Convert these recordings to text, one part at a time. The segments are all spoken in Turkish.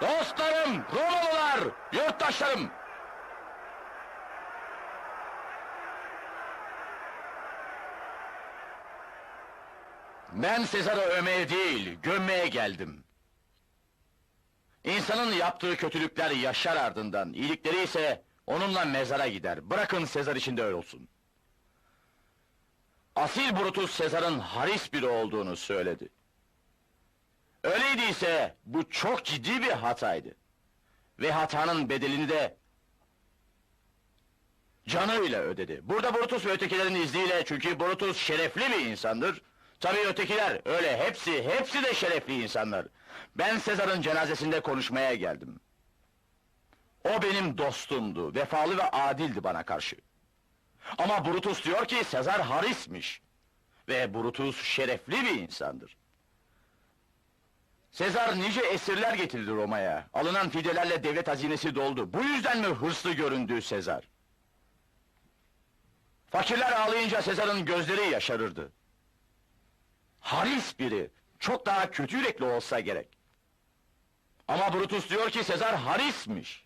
Dostlarım, Romalılar, yurttaşlarım! Ben Sezar'ı övmeye değil, gömmeye geldim. İnsanın yaptığı kötülükler yaşar ardından, iyilikleri ise onunla mezara gider. Bırakın Sezar için de öyle olsun. Asil Brutus Sezar'ın haris biri olduğunu söyledi. Öyleyse bu çok ciddi bir hataydı. Ve hatanın bedelini de canıyla ödedi. Burada Brutus ve ötekilerin izniyle çünkü Brutus şerefli bir insandır. Tabii ötekiler öyle hepsi hepsi de şerefli insanlar. Ben Sezar'ın cenazesinde konuşmaya geldim. O benim dostumdu, vefalı ve adildi bana karşı. Ama Brutus diyor ki Sezar harismiş. Ve Brutus şerefli bir insandır. Sezar nice esirler getirdi Roma'ya. Alınan fidelerle devlet hazinesi doldu. Bu yüzden mi hırslı göründü Sezar? Fakirler ağlayınca Sezar'ın gözleri yaşarırdı. Haris biri, çok daha kötü yürekli olsa gerek. Ama Brutus diyor ki Sezar harismiş.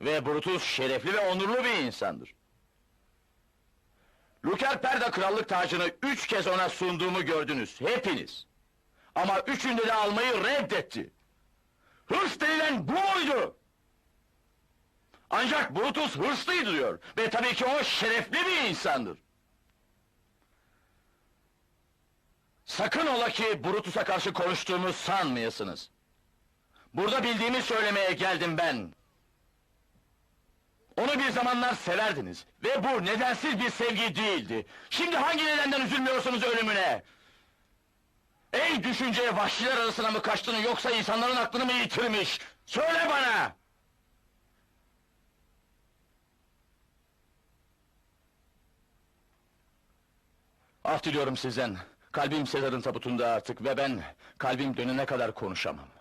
Ve Brutus şerefli ve onurlu bir insandır. Lukerperda krallık tacını üç kez ona sunduğumu gördünüz, hepiniz. Ama üçünde de almayı reddetti. Hırs denilen bu muydu? Ancak Brutus hırslıydı diyor. Ve tabii ki o şerefli bir insandır. Sakın ola ki Brutus'a karşı konuştuğumu sanmayasınız. Burada bildiğimi söylemeye geldim ben. Onu bir zamanlar severdiniz. Ve bu nedensiz bir sevgi değildi. Şimdi hangi nedenden üzülmüyorsunuz ölümüne? Ey düşünceye vahşiler arasına mı kaçtın yoksa insanların aklını mı yitirmiş? Söyle bana! Af diliyorum sizden. Kalbim Sezar'ın tabutunda artık ve ben kalbim dönene kadar konuşamam.